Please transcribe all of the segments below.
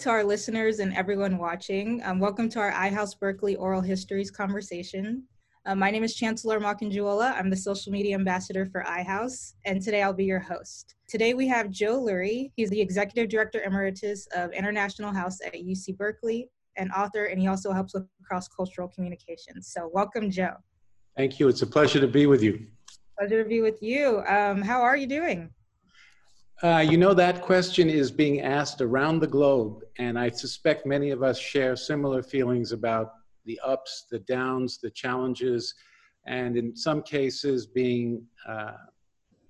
To our listeners and everyone watching. Um, welcome to our iHouse Berkeley Oral Histories conversation. Uh, my name is Chan'Cellore Makanjuola. I'm the social media ambassador for iHouse, and today I'll be your host. Today we have Joe Lurie. He's the Executive Director Emeritus of International House at UC Berkeley, an author, and he also helps with cross-cultural communications. So welcome, Joe. Thank you. It's a pleasure to be with you. Pleasure to be with you. Um, how are you doing? Uh, you know, that question is being asked around the globe, and I suspect many of us share similar feelings about the ups, the downs, the challenges, and in some cases, being uh,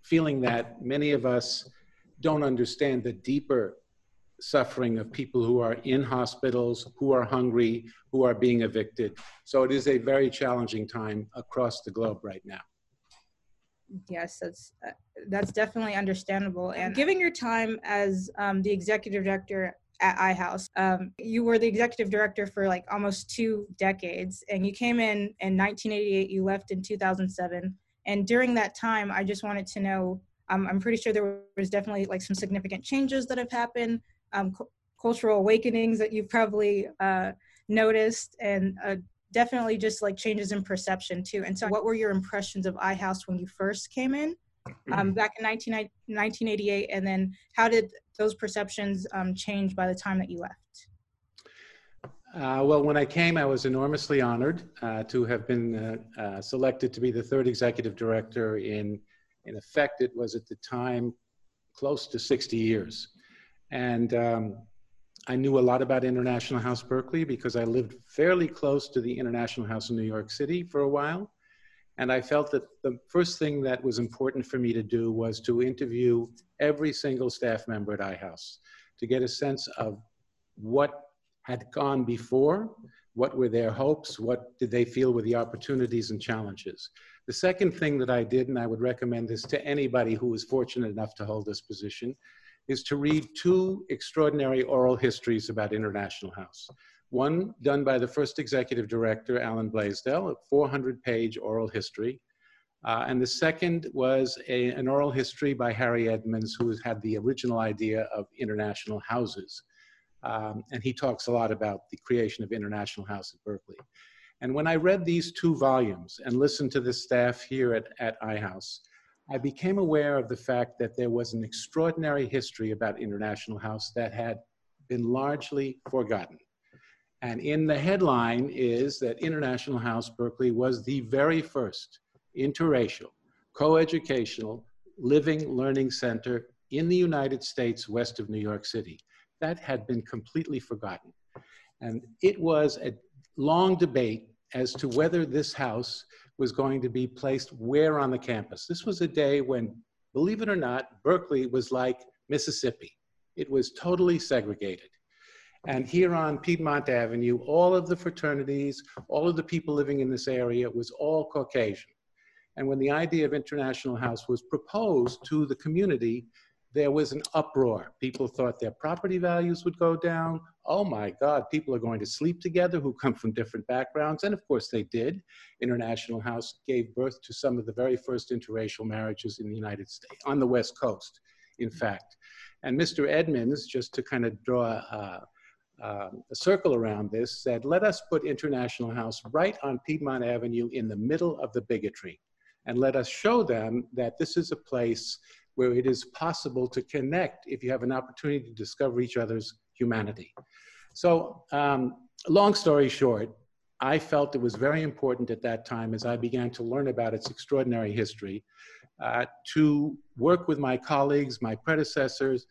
feeling that many of us don't understand the deeper suffering of people who are in hospitals, who are hungry, who are being evicted. So it is a very challenging time across the globe right now. Yes, that's uh, that's definitely understandable. And given your time as um, the executive director at iHouse, um, you were the executive director for like almost two decades, and you came in in 1988. You left in 2007, and during that time, I just wanted to know. Um, I'm pretty sure there was definitely like some significant changes that have happened, um, cu- cultural awakenings that you've probably uh, noticed, and uh, definitely just like changes in perception too. And so, what were your impressions of iHouse when you first came in um, back in 19, 1988? And then, how did those perceptions um, change by the time that you left? Uh, well, when I came, I was enormously honored uh, to have been uh, uh selected to be the third executive director in, in effect, it was at the time close to 60 years. And um, I knew a lot about International House Berkeley because I lived fairly close to the International House in New York City for a while. And I felt that the first thing that was important for me to do was to interview every single staff member at iHouse to get a sense of what had gone before, what were their hopes, what did they feel were the opportunities and challenges. The second thing that I did, and I would recommend this to anybody who is fortunate enough to hold this position, is to read two extraordinary oral histories about International House. One done by the first executive director, Allen Blaisdell, a 400 page oral history. Uh, and the second was a, an oral history by Harry Edmonds, who had the original idea of international houses. Um, and he talks a lot about the creation of International House at Berkeley. And when I read these two volumes and listened to the staff here at, at iHouse, I became aware of the fact that there was an extraordinary history about International House that had been largely forgotten. And in the headline is that International House Berkeley was the very first interracial, coeducational, living learning center in the United States west of New York City. That had been completely forgotten. And it was a long debate as to whether this house was going to be placed where on the campus. This was a day when, believe it or not, Berkeley was like Mississippi. It was totally segregated. And here on Piedmont Avenue, all of the fraternities, all of the people living in this area was all Caucasian. And when the idea of International House was proposed to the community, there was an uproar. People thought their property values would go down. Oh my God, people are going to sleep together who come from different backgrounds. And of course they did. International House gave birth to some of the very first interracial marriages in the United States, on the West Coast, in mm-hmm. fact. And Mr. Edmonds, just to kind of draw a, a circle around this, said, let us put International House right on Piedmont Avenue in the middle of the bigotry. And let us show them that this is a place where it is possible to connect if you have an opportunity to discover each other's humanity. So, um, long story short, I felt it was very important at that time as I began to learn about its extraordinary history uh, to work with my colleagues, my predecessors,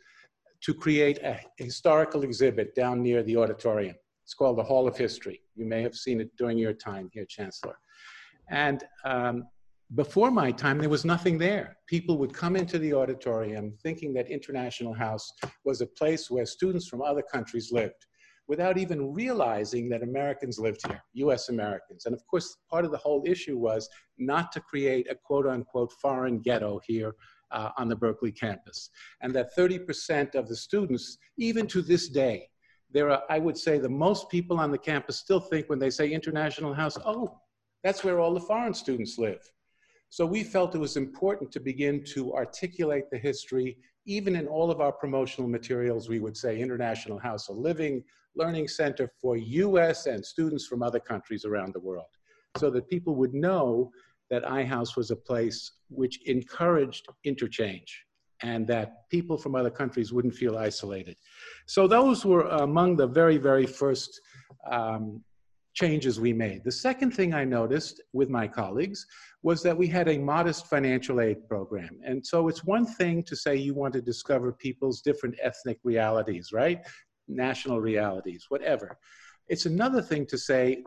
to create a historical exhibit down near the auditorium. It's called the Hall of History. You may have seen it during your time here, Chan'Cellore. And um, before my time, there was nothing there. People would come into the auditorium thinking that International House was a place where students from other countries lived without even realizing that Americans lived here, US Americans. And of course, part of the whole issue was not to create a quote unquote foreign ghetto here uh, on the Berkeley campus. And that 30% of the students, even to this day, there are, I would say, the most people on the campus still think when they say International House, oh, that's where all the foreign students live. So we felt it was important to begin to articulate the history even in all of our promotional materials, we would say International House of Living, Learning Center for US and students from other countries around the world, so that people would know that iHouse was a place which encouraged interchange and that people from other countries wouldn't feel isolated. So those were among the very, very first um, changes we made. The second thing I noticed with my colleagues was that we had a modest financial aid program. And so it's one thing to say you want to discover people's different ethnic realities, right? National realities, whatever. It's another thing to say,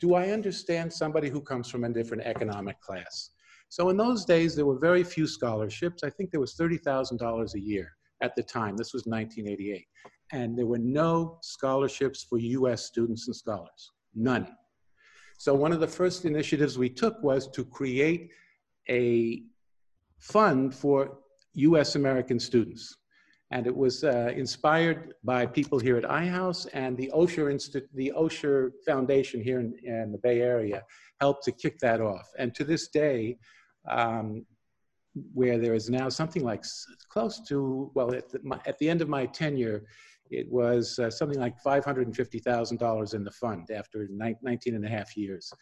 do I understand somebody who comes from a different economic class? So in those days, there were very few scholarships. I think there was $30,000 a year at the time. This was 1988. And there were no scholarships for US students and scholars, none. So one of the first initiatives we took was to create a fund for US American students. And it was uh, inspired by people here at iHouse and the Osher, Institute, the Osher Foundation here in, in the Bay Area helped to kick that off. And to this day, um, where there is now something like close to, well, at the, my, at the end of my tenure, it was uh, something like $550,000 in the fund after 19 and a half years,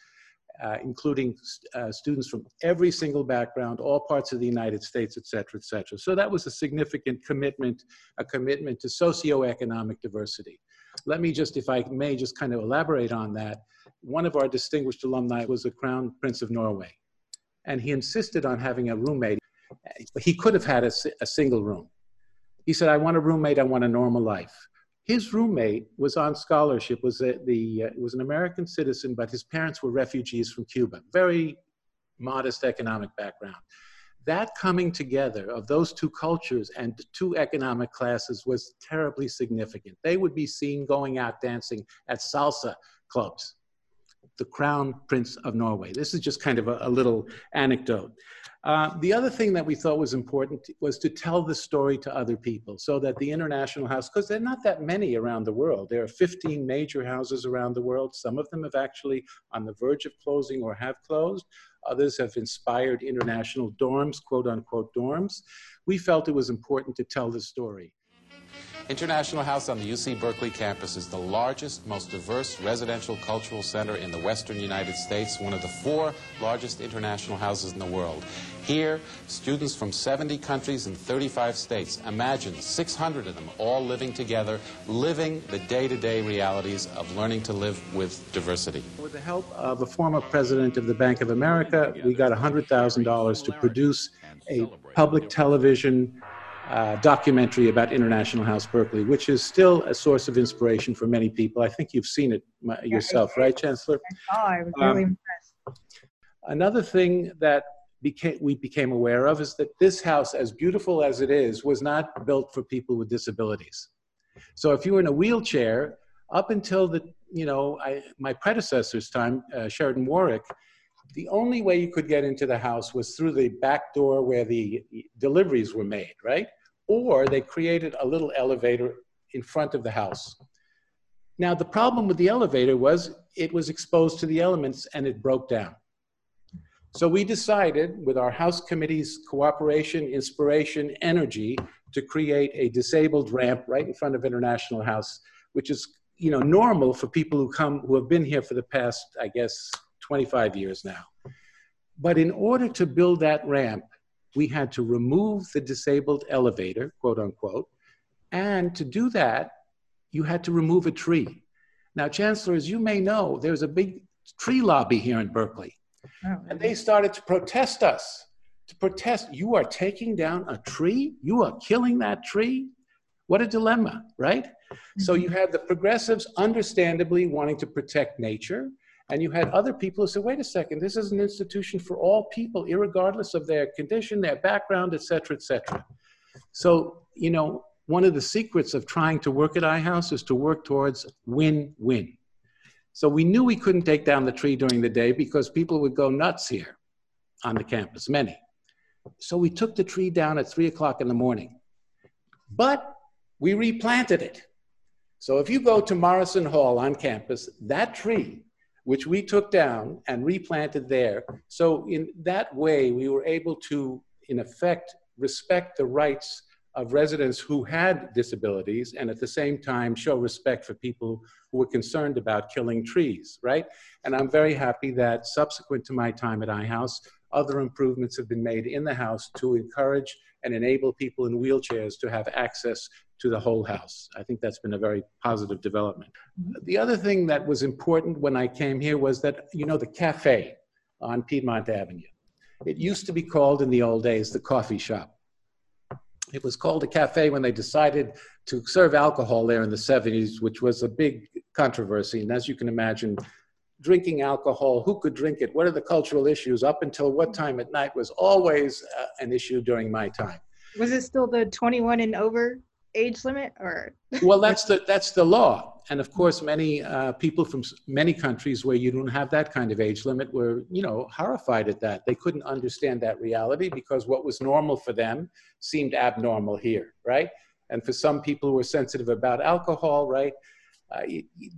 uh, including uh, students from every single background, all parts of the United States, et cetera, et cetera. So that was a significant commitment, a commitment to socioeconomic diversity. Let me just, if I may, just kind of elaborate on that. One of our distinguished alumni was the Crown Prince of Norway and he insisted on having a roommate. He could have had a, a single room. He said, I want a roommate, I want a normal life. His roommate was on scholarship, was, a, the, uh, was an American citizen, but his parents were refugees from Cuba. Very modest economic background. That coming together of those two cultures and two economic classes was terribly significant. They would be seen going out dancing at salsa clubs the Crown Prince of Norway. This is just kind of a, a little anecdote. Uh, the other thing that we thought was important was to tell the story to other people so that the International House, because there are not that many around the world, there are 15 major houses around the world. Some of them have actually on the verge of closing or have closed. Others have inspired international dorms, quote unquote dorms. We felt it was important to tell the story. International House on the UC Berkeley campus is the largest, most diverse residential cultural center in the western United States, one of the four largest international houses in the world. Here, students from 70 countries and 35 states, imagine 600 of them all living together, living the day-to-day realities of learning to live with diversity. With the help of a former president of the Bank of America, we got $100,000 to produce a public television uh, documentary about International House Berkeley, which is still a source of inspiration for many people. I think you've seen it yourself, right, Chan'Cellore? I saw. I was really um, impressed. Another thing that became, we became aware of is that this house, as beautiful as it is, was not built for people with disabilities. So if you were in a wheelchair, up until the, you know, I, my predecessor's time, uh, Sheridan Warwick, the only way you could get into the house was through the back door where the deliveries were made, right? or they created a little elevator in front of the house. Now, the problem with the elevator was it was exposed to the elements and it broke down. So we decided, with our House Committee's cooperation, inspiration, energy, to create a disabled ramp right in front of International House, which is you know normal for people who come who have been here for the past, I guess, 25 years now. But in order to build that ramp, we had to remove the disabled elevator, quote unquote. And to do that, you had to remove a tree. Now, Chan'Cellore, as you may know, there's a big tree lobby here in Berkeley. Oh, and they started to protest us, to protest, you are taking down a tree? You are killing that tree? What a dilemma, right? Mm-hmm. So you had the progressives understandably wanting to protect nature, and you had other people who said, wait a second, this is an institution for all people, regardless of their condition, their background, et cetera, et cetera. So, you know, one of the secrets of trying to work at iHouse is to work towards win-win. So we knew we couldn't take down the tree during the day because people would go nuts here on the campus, many. So we took the tree down at three o'clock in the morning. But we replanted it. So if you go to Morrison Hall on campus, that tree which we took down and replanted there. So in that way, we were able to, in effect, respect the rights of residents who had disabilities and at the same time show respect for people who were concerned about killing trees, right? And I'm very happy that subsequent to my time at iHouse, other improvements have been made in the house to encourage and enable people in wheelchairs to have access to the whole house. I think that's been a very positive development. The other thing that was important when I came here was that, you know, the cafe on Piedmont Avenue. It used to be called in the old days the coffee shop. It was called a cafe when they decided to serve alcohol there in the 70s, which was a big controversy. And as you can imagine, drinking alcohol, who could drink it, what are the cultural issues, up until what time at night was always uh, an issue during my time. Was it still the 21 and over age limit or? well, that's the, that's the law. And of course, many uh, people from many countries where you don't have that kind of age limit were, you know, horrified at that. They couldn't understand that reality because what was normal for them seemed abnormal here, right? And for some people who are sensitive about alcohol, right? Uh,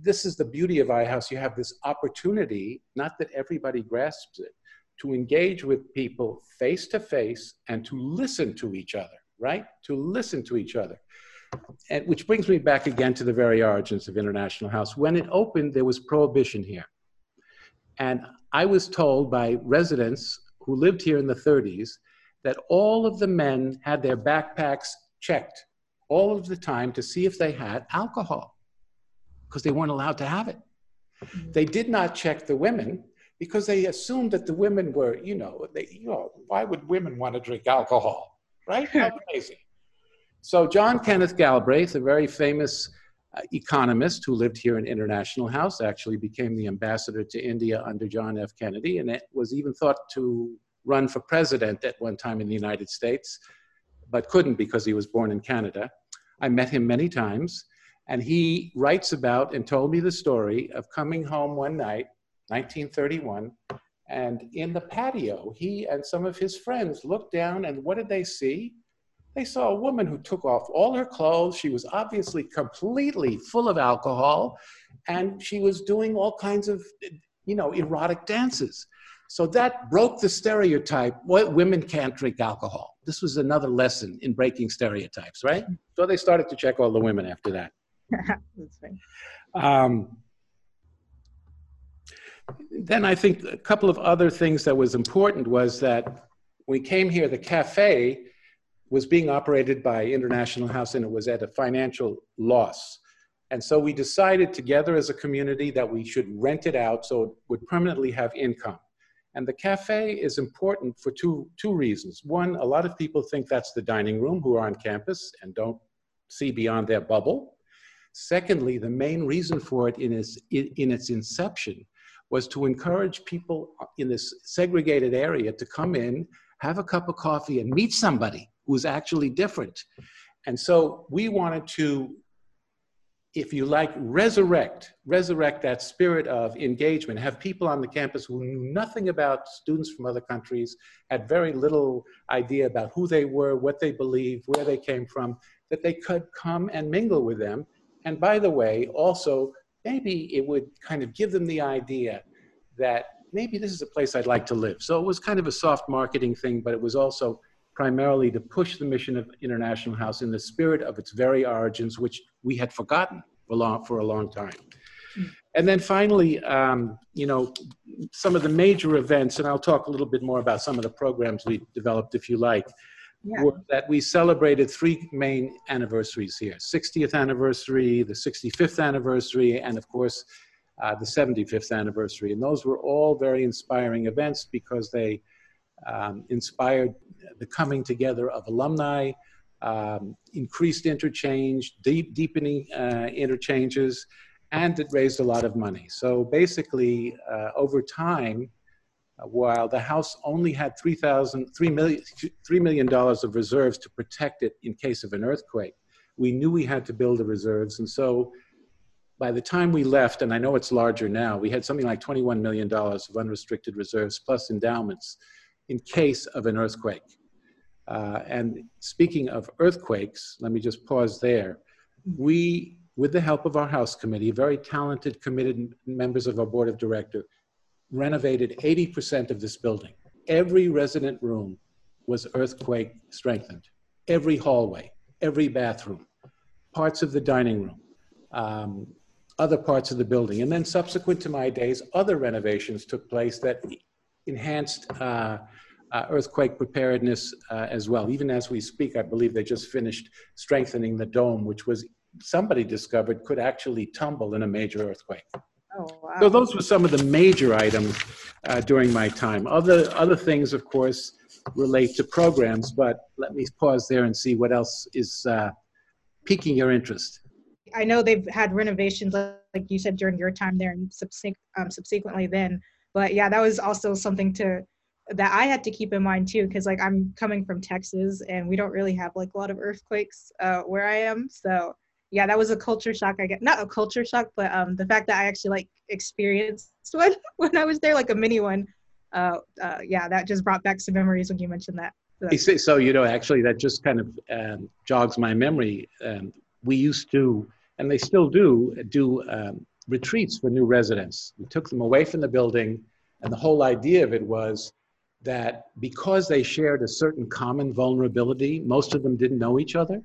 this is the beauty of iHouse. You have this opportunity, not that everybody grasps it, to engage with people face to face and to listen to each other, right? To listen to each other. And, which brings me back again to the very origins of International House. When it opened, there was prohibition here. And I was told by residents who lived here in the 30s that all of the men had their backpacks checked all of the time to see if they had alcohol because they weren't allowed to have it. Mm-hmm. They did not check the women because they assumed that the women were, you know, they, you know, why would women want to drink alcohol, right? How crazy. So John Kenneth Galbraith, a very famous uh, economist who lived here in International House, actually became the ambassador to India under John F. Kennedy, and it was even thought to run for president at one time in the United States, but couldn't because he was born in Canada. I met him many times, and he writes about and told me the story of coming home one night, 1931, and in the patio, he and some of his friends looked down, and what did they see? they saw a woman who took off all her clothes. She was obviously completely full of alcohol, and she was doing all kinds of, you know, erotic dances. So that broke the stereotype. Women can't drink alcohol. This was another lesson in breaking stereotypes, right? So they started to check all the women after that. That's fine. Um, then I think a couple of other things that was important was that we came here, the cafe was being operated by International House and it was at a financial loss. And so we decided together as a community that we should rent it out so it would permanently have income. And the cafe is important for two, two reasons. One, a lot of people think that's the dining room who are on campus and don't see beyond their bubble. Secondly, the main reason for it in its, in its inception was to encourage people in this segregated area to come in, have a cup of coffee, and meet somebody who's actually different. And so we wanted to, if you like, resurrect, resurrect that spirit of engagement, have people on the campus who knew nothing about students from other countries, had very little idea about who they were, what they believed, where they came from, that they could come and mingle with them. And by the way, also, maybe it would kind of give them the idea that maybe this is a place I'd like to live. So it was kind of a soft marketing thing, but it was also primarily to push the mission of International House in the spirit of its very origins, which we had forgotten for, long, for a long time. And then finally, um, you know, some of the major events, and I'll talk a little bit more about some of the programs we developed if you like, yeah. that we celebrated three main anniversaries here 60th anniversary, the 65th anniversary, and of course, uh, the 75th anniversary. And those were all very inspiring events because they um, inspired the coming together of alumni, um, increased interchange, deep, deepening uh, interchanges, and it raised a lot of money. So basically, uh, over time, while the House only had $3, $3 million, $3 million of reserves to protect it in case of an earthquake, we knew we had to build the reserves. And so by the time we left, and I know it's larger now, we had something like $21 million of unrestricted reserves plus endowments in case of an earthquake. Uh, and speaking of earthquakes, let me just pause there. We, with the help of our House Committee, very talented, committed members of our Board of Directors, renovated 80% of this building. Every resident room was earthquake strengthened, every hallway. every bathroom, parts of the dining room, um, other parts of the building. And then subsequent to my days, other renovations took place that enhanced uh, uh, earthquake preparedness uh, as well. Even as we speak, I believe they just finished strengthening the dome, which was somebody discovered could actually tumble in a major earthquake. Oh, wow. So those were some of the major items uh, during my time. Other other things, of course, relate to programs, but let me pause there and see what else is uh, piquing your interest. I know they've had renovations, like you said, during your time there and um, subsequently then. But yeah, that was also something to that I had to keep in mind too, because like I'm coming from Texas and we don't really have like a lot of earthquakes uh, where I am. So yeah, that was a culture shock. I get not a culture shock, but um, the fact that I actually like experienced one when I was there, like a mini one. Uh, uh, yeah, that just brought back some memories when you mentioned that. So, so you know, actually, that just kind of um, jogs my memory. Um, we used to, and they still do, do um, retreats for new residents. We took them away from the building, and the whole idea of it was that because they shared a certain common vulnerability, most of them didn't know each other.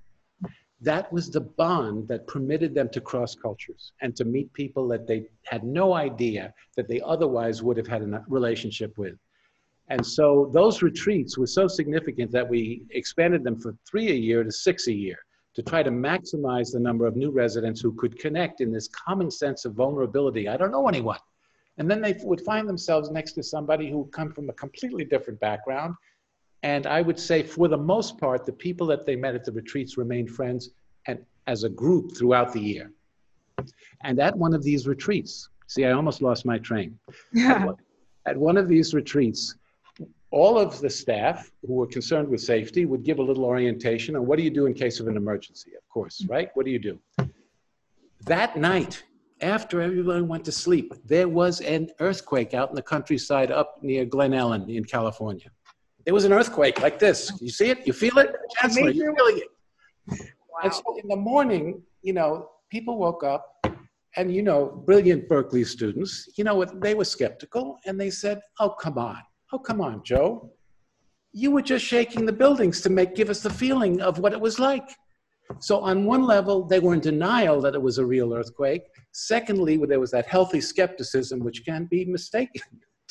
That was the bond that permitted them to cross cultures and to meet people that they had no idea that they otherwise would have had a relationship with. And so those retreats were so significant that we expanded them from three a year to six a year to try to maximize the number of new residents who could connect in this common sense of vulnerability. I don't know anyone. And then they would find themselves next to somebody who come from a completely different background. And I would say, for the most part, the people that they met at the retreats remained friends and as a group throughout the year. And at one of these retreats, see, I almost lost my train. Yeah. At, at one of these retreats, all of the staff who were concerned with safety would give a little orientation on what do you do in case of an emergency, of course, mm-hmm. right? What do you do? That night, after everyone went to sleep, there was an earthquake out in the countryside up near Glen Ellen in California. There was an earthquake like this. You see it? You feel it? Chan'Cellore, you're feeling it. Wow. And so in the morning, you know, people woke up and, you know, brilliant Berkeley students, you know they were skeptical and they said, oh, come on. Oh, come on, Joe. You were just shaking the buildings to make, give us the feeling of what it was like. So on one level, they were in denial that it was a real earthquake. Secondly, there was that healthy skepticism, which can be mistaken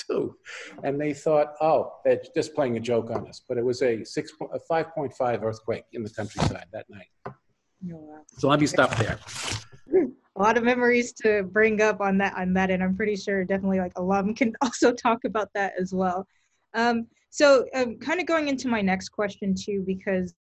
too. And they thought, oh, they're just playing a joke on us. But it was a six, a 5.5 earthquake in the countryside that night. Oh. So let me stop there. a lot of memories to bring up on that on that and i'm pretty sure definitely like alum can also talk about that as well um, so um, kind of going into my next question too because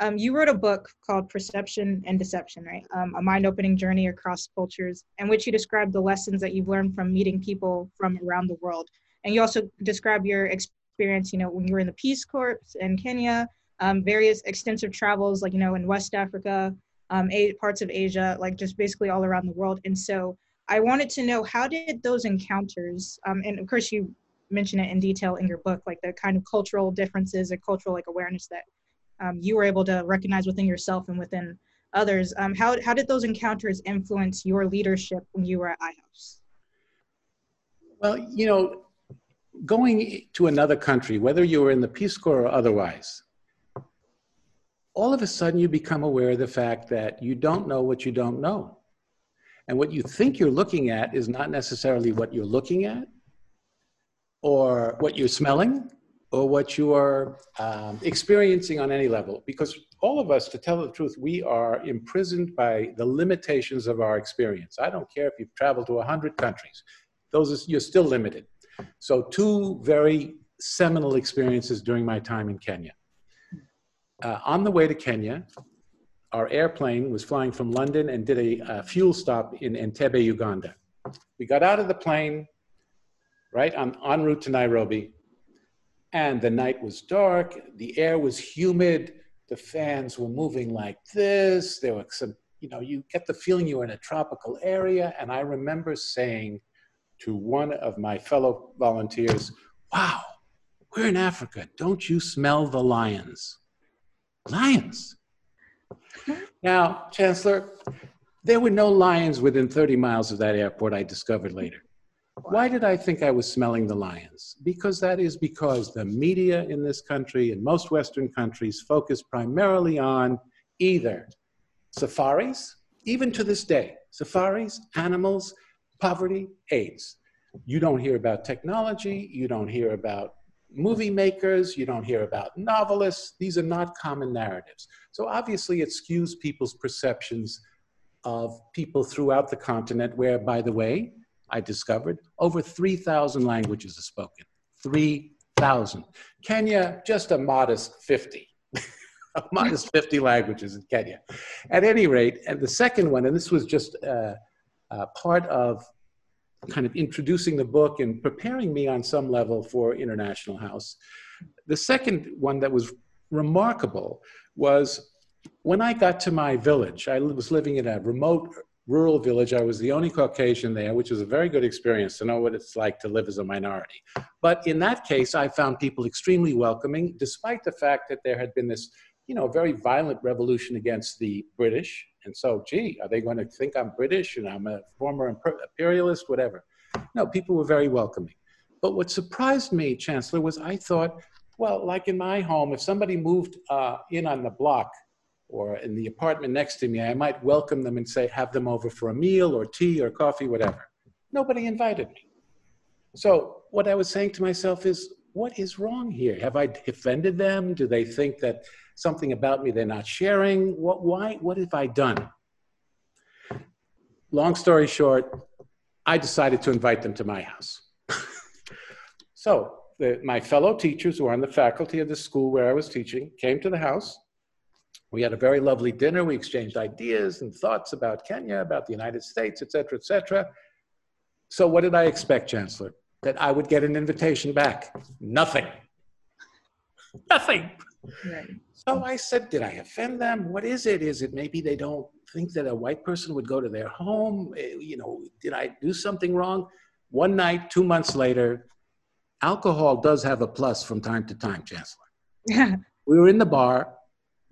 um, you wrote a book called perception and deception right um, a mind-opening journey across cultures in which you describe the lessons that you've learned from meeting people from around the world and you also describe your experience you know when you were in the peace corps in kenya um, various extensive travels like you know in west africa um, parts of Asia, like just basically all around the world. And so I wanted to know how did those encounters, um, and of course you mention it in detail in your book, like the kind of cultural differences and cultural like awareness that um, you were able to recognize within yourself and within others. Um, how, how did those encounters influence your leadership when you were at iHouse? Well, you know, going to another country, whether you were in the Peace Corps or otherwise, all of a sudden you become aware of the fact that you don't know what you don't know. And what you think you're looking at is not necessarily what you're looking at, or what you're smelling, or what you are um, experiencing on any level. Because all of us, to tell the truth, we are imprisoned by the limitations of our experience. I don't care if you've traveled to 100 countries, those you're still limited. So, two very seminal experiences during my time in Kenya uh, on the way to Kenya, our airplane was flying from London and did a, a, fuel stop in Entebbe, Uganda. We got out of the plane, right, on, en route to Nairobi, and the night was dark, the air was humid, the fans were moving like this. There were some, you know, you get the feeling you were in a tropical area. And I remember saying to one of my fellow volunteers, Wow, we're in Africa. Don't you smell the lions? Lions. Now, Chan'Cellore, there were no lions within 30 miles of that airport, I discovered later. Why did I think I was smelling the lions? Because that is because the media in this country and most Western countries focus primarily on either safaris, even to this day, safaris, animals, poverty, AIDS. You don't hear about technology, you don't hear about movie makers, you don't hear about novelists. These are not common narratives. So obviously, it skews people's perceptions of people throughout the continent, where, by the way, I discovered over 3,000 languages are spoken. 3,000. Kenya, just a modest 50. a modest 50 languages in Kenya. At any rate, and the second one, and this was just uh, uh, part of kind of introducing the book and preparing me on some level for International House. The second one that was remarkable was when I got to my village, I was living in a remote rural village. I was the only Caucasian there, which was a very good experience to know what it's like to live as a minority. But in that case, I found people extremely welcoming, despite the fact that there had been this, you know, very violent revolution against the British and so, gee, are they going to think I'm British and I'm a former imperialist, whatever? No, people were very welcoming. But what surprised me, Chan'Cellore, was I thought, well, like in my home, if somebody moved uh, in on the block or in the apartment next to me, I might welcome them and say, have them over for a meal or tea or coffee, whatever. Nobody invited me. So what I was saying to myself is, what is wrong here? Have I offended them? Do they think that something about me they're not sharing? What, why, what have I done? Long story short, I decided to invite them to my house. so the, my fellow teachers who are on the faculty of the school where I was teaching came to the house. We had a very lovely dinner. We exchanged ideas and thoughts about Kenya, about the United States, et cetera, et cetera. So what did I expect, Chan'Cellore? That I would get an invitation back. Nothing. Nothing. Right. So I said, Did I offend them? What is it? Is it maybe they don't think that a white person would go to their home? Eh, you know, did I do something wrong? One night, two months later, alcohol does have a plus from time to time, Chan'Cellore. We were in the bar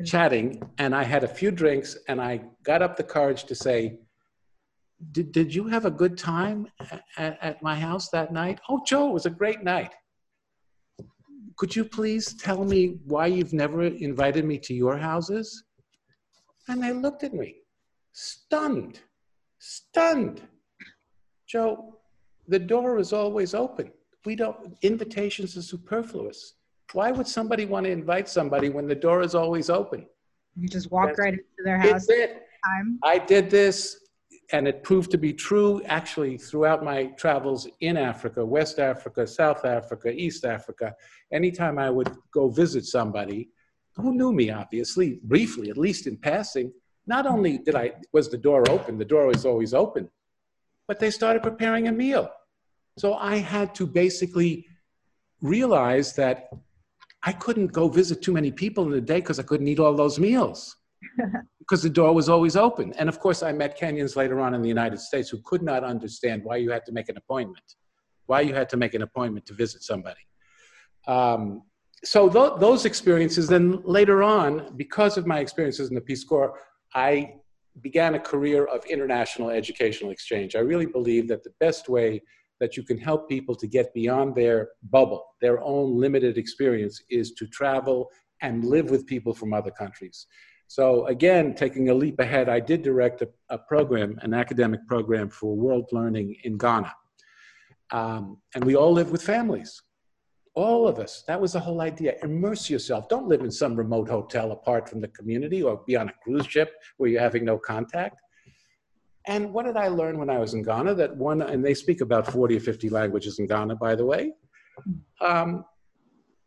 chatting, and I had a few drinks, and I got up the courage to say, did, did you have a good time at, at my house that night? Oh, Joe, it was a great night could you please tell me why you've never invited me to your houses? And they looked at me, stunned, stunned. Joe, the door is always open. We don't, invitations are superfluous. Why would somebody want to invite somebody when the door is always open? You just walk That's, right into their house. It. Time. I did this and it proved to be true actually throughout my travels in Africa, West Africa, South Africa, East Africa. Anytime I would go visit somebody who knew me, obviously, briefly, at least in passing, not only did I was the door open, the door was always open, but they started preparing a meal. So I had to basically realize that I couldn't go visit too many people in a day because I couldn't eat all those meals because the door was always open. And of course, I met Kenyans later on in the United States who could not understand why you had to make an appointment, why you had to make an appointment to visit somebody. Um, so th- those experiences, then later on, because of my experiences in the Peace Corps, I began a career of international educational exchange. I really believe that the best way that you can help people to get beyond their bubble, their own limited experience, is to travel and live with people from other countries. So again, taking a leap ahead, I did direct a, a program, an academic program for world learning in Ghana. Um, and we all live with families. All of us. That was the whole idea. Immerse yourself. Don't live in some remote hotel apart from the community or be on a cruise ship where you're having no contact. And what did I learn when I was in Ghana? That one, and they speak about 40 or 50 languages in Ghana, by the way. Um,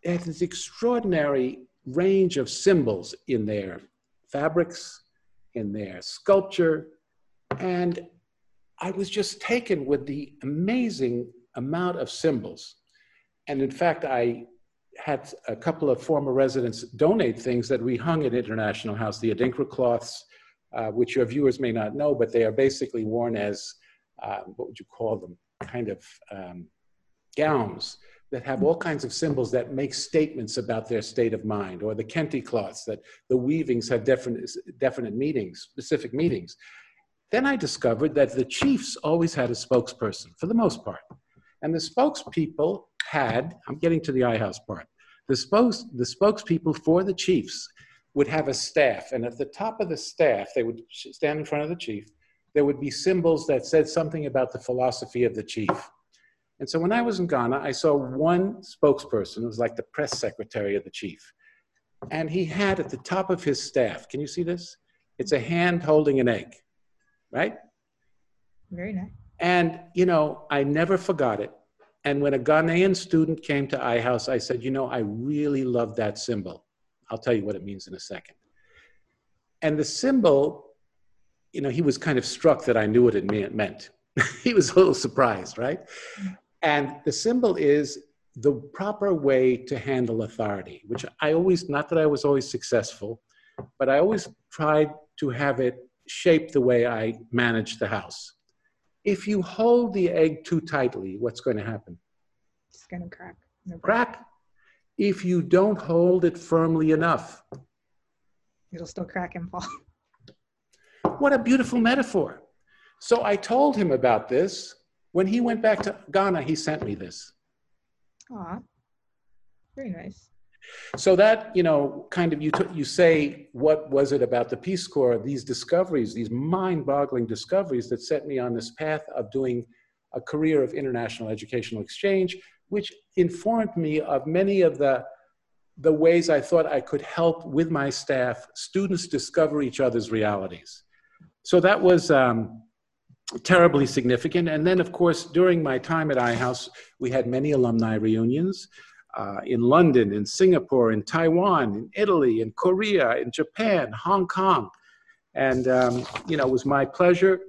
it has this extraordinary range of symbols in their fabrics, in their sculpture. And I was just taken with the amazing amount of symbols. And in fact, I had a couple of former residents donate things that we hung at International House, the Adinkra cloths, uh, which your viewers may not know, but they are basically worn as, uh, what would you call them, kind of um, gowns that have all kinds of symbols that make statements about their state of mind, or the kente cloths that the weavings have definite, definite meanings, specific meanings. Then I discovered that the chiefs always had a spokesperson for the most part. And the spokespeople had, I'm getting to the I House part, the, spokes, the spokespeople for the chiefs would have a staff, and at the top of the staff, they would stand in front of the chief. There would be symbols that said something about the philosophy of the chief. And so when I was in Ghana, I saw one spokesperson who was like the press secretary of the chief. And he had at the top of his staff, can you see this? It's a hand holding an egg, right? Very nice. And, you know, I never forgot it. And when a Ghanaian student came to iHouse, I said, you know, I really love that symbol. I'll tell you what it means in a second. And the symbol, you know, he was kind of struck that I knew what it meant. he was a little surprised, right? And the symbol is the proper way to handle authority, which I always, not that I was always successful, but I always tried to have it shape the way I managed the house. If you hold the egg too tightly, what's going to happen? It's going to crack. No crack. If you don't hold it firmly enough, it'll still crack and fall. What a beautiful metaphor. So I told him about this. When he went back to Ghana, he sent me this. Aw, very nice. So that, you know, kind of you, t- you say, what was it about the Peace Corps, these discoveries, these mind boggling discoveries that set me on this path of doing a career of international educational exchange, which informed me of many of the, the ways I thought I could help with my staff students discover each other's realities. So that was um, terribly significant. And then, of course, during my time at iHouse, we had many alumni reunions uh, in London, in Singapore, in Taiwan, in Italy, in Korea, in Japan, Hong Kong. And, um, you know, it was my pleasure.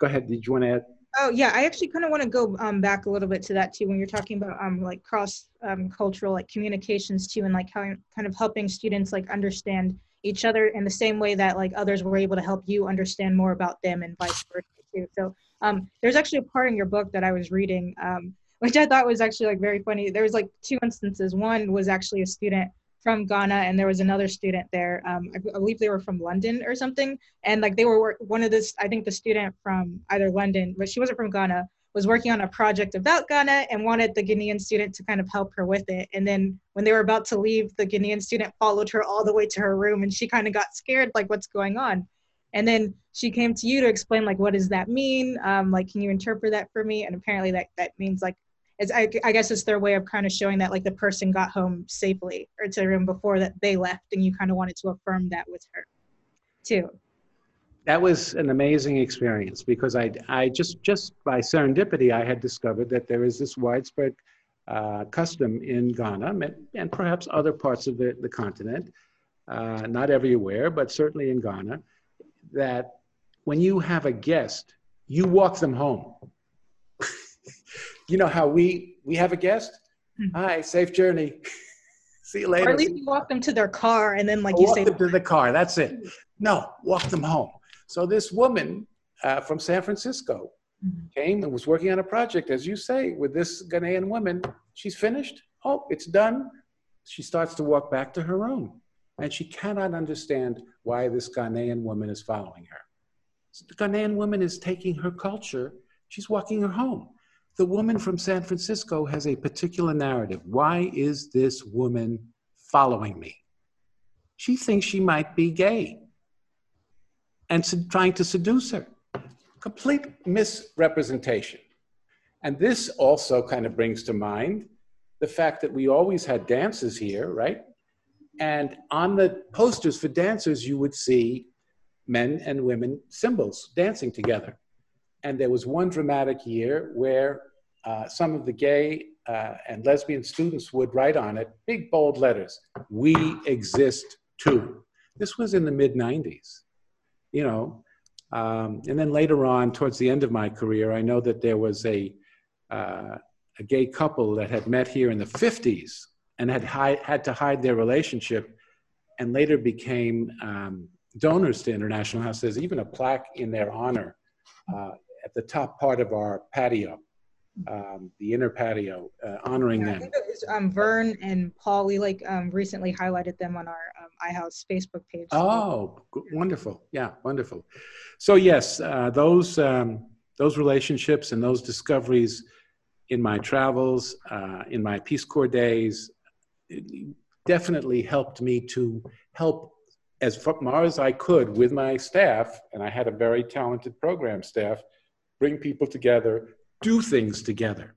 Go ahead. Did you want to add? Oh yeah, I actually kind of want to go um, back a little bit to that too. When you're talking about um, like cross um, cultural like communications too, and like how kind of helping students like understand each other in the same way that like others were able to help you understand more about them and vice versa too. So um, there's actually a part in your book that I was reading um, which I thought was actually like very funny. There was like two instances. One was actually a student from Ghana, and there was another student there. Um, I, believe they were from London or something. And like they were one of this, I think the student from either London, but she wasn't from Ghana, was working on a project about Ghana and wanted the Ghanaian student to kind of help her with it. And then when they were about to leave, the Ghanaian student followed her all the way to her room, and she kind of got scared, like what's going on. And then she came to you to explain like what does that mean? Um, like can you interpret that for me? And apparently that that means like it's I, I guess it's their way of kind of showing that like the person got home safely or to the room before that they left and you kind of wanted to affirm that with her too. That was an amazing experience because I, I just just by serendipity I had discovered that there is this widespread uh, custom in Ghana and perhaps other parts of the, the continent, uh, not everywhere, but certainly in Ghana, that when you have a guest, you walk them home you know how we we have a guest. Mm-hmm. Hi, safe journey. See you later. Or at least you walk them to their car and then like you walk say them to the car. That's it. No, walk them home. So this woman uh, from San Francisco mm-hmm. came and was working on a project, as you say, with this Ghanaian woman. She's finished. Oh, it's done. She starts to walk back to her room, and she cannot understand why this Ghanaian woman is following her. So the Ghanaian woman is taking her culture. She's walking her home the woman from San Francisco has a particular narrative. Why is this woman following me? She thinks she might be gay and trying to seduce her. Complete misrepresentation. And this also kind of brings to mind the fact that we always had dances here, right? And on the posters for dancers, you would see men and women symbols dancing together. And there was one dramatic year where uh, some of the gay uh, and lesbian students would write on it, big bold letters, we exist too. This was in the mid 90s, you know. Um, and then later on, towards the end of my career, I know that there was a, uh, a gay couple that had met here in the 50s and had, hi- had to hide their relationship and later became um, donors to International House. There's even a plaque in their honor uh, at the top part of our patio, um, the inner patio, uh, honoring yeah, them. Was, um, Vern and Paul, we like um, recently highlighted them on our um, iHouse Facebook page. Oh, wonderful! Yeah, wonderful. So yes, uh, those um, those relationships and those discoveries in my travels, uh, in my Peace Corps days, definitely helped me to help as far as I could with my staff, and I had a very talented program staff, bring people together, do things together.